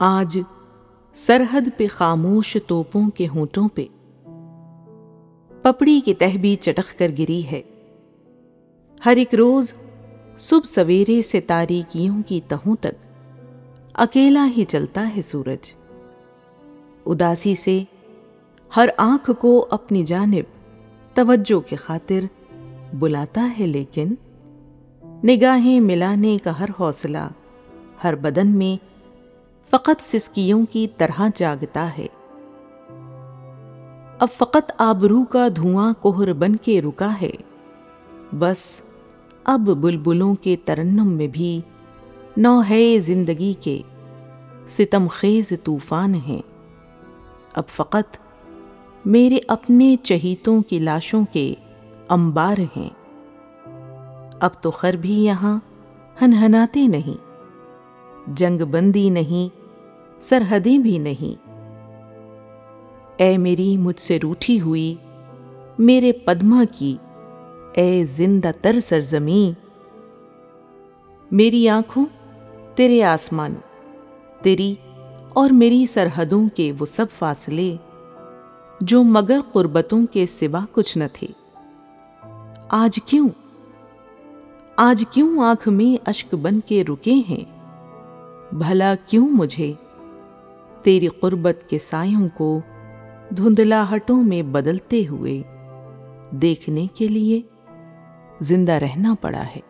آج سرحد پہ خاموش توپوں کے ہونٹوں پہ پپڑی کی تہ بھی چٹک کر گری ہے۔ ہر ایک روز صبح سویرے سے تاریکیوں کی تہوں تک اکیلا ہی چلتا ہے سورج۔ اداسی سے ہر آنکھ کو اپنی جانب توجہ کی خاطر بلاتا ہے، لیکن نگاہیں ملانے کا ہر حوصلہ ہر بدن میں فقط سسکیوں کی طرح جاگتا ہے۔ اب فقط آبرو کا دھواں کوہر بن کے رکا ہے۔ بس اب بلبلوں کے ترنم میں بھی نو ہے زندگی کے ستم خیز طوفان ہیں۔ اب فقط میرے اپنے چہیتوں کی لاشوں کے امبار ہیں۔ اب تو خر بھی یہاں ہنہناتے نہیں۔ جنگ بندی نہیں سرحدیں بھی نہیں۔ اے میری مجھ سے روٹھی ہوئی، میرے پدما کی، اے زندہ تر سرزمیں، میری آنکھوں، تیرے آسمان تیری اور میری سرحدوں کے وہ سب فاصلے، جو مگر قربتوں کے سوا کچھ نہ تھے۔ آج کیوں؟ آج کیوں آنکھ میں اشک بن کے رکے ہیں؟ بھلا کیوں مجھے؟ تیری قربت کے سایوں کو دھندلاہٹوں میں بدلتے ہوئے دیکھنے کے لیے زندہ رہنا پڑا ہے۔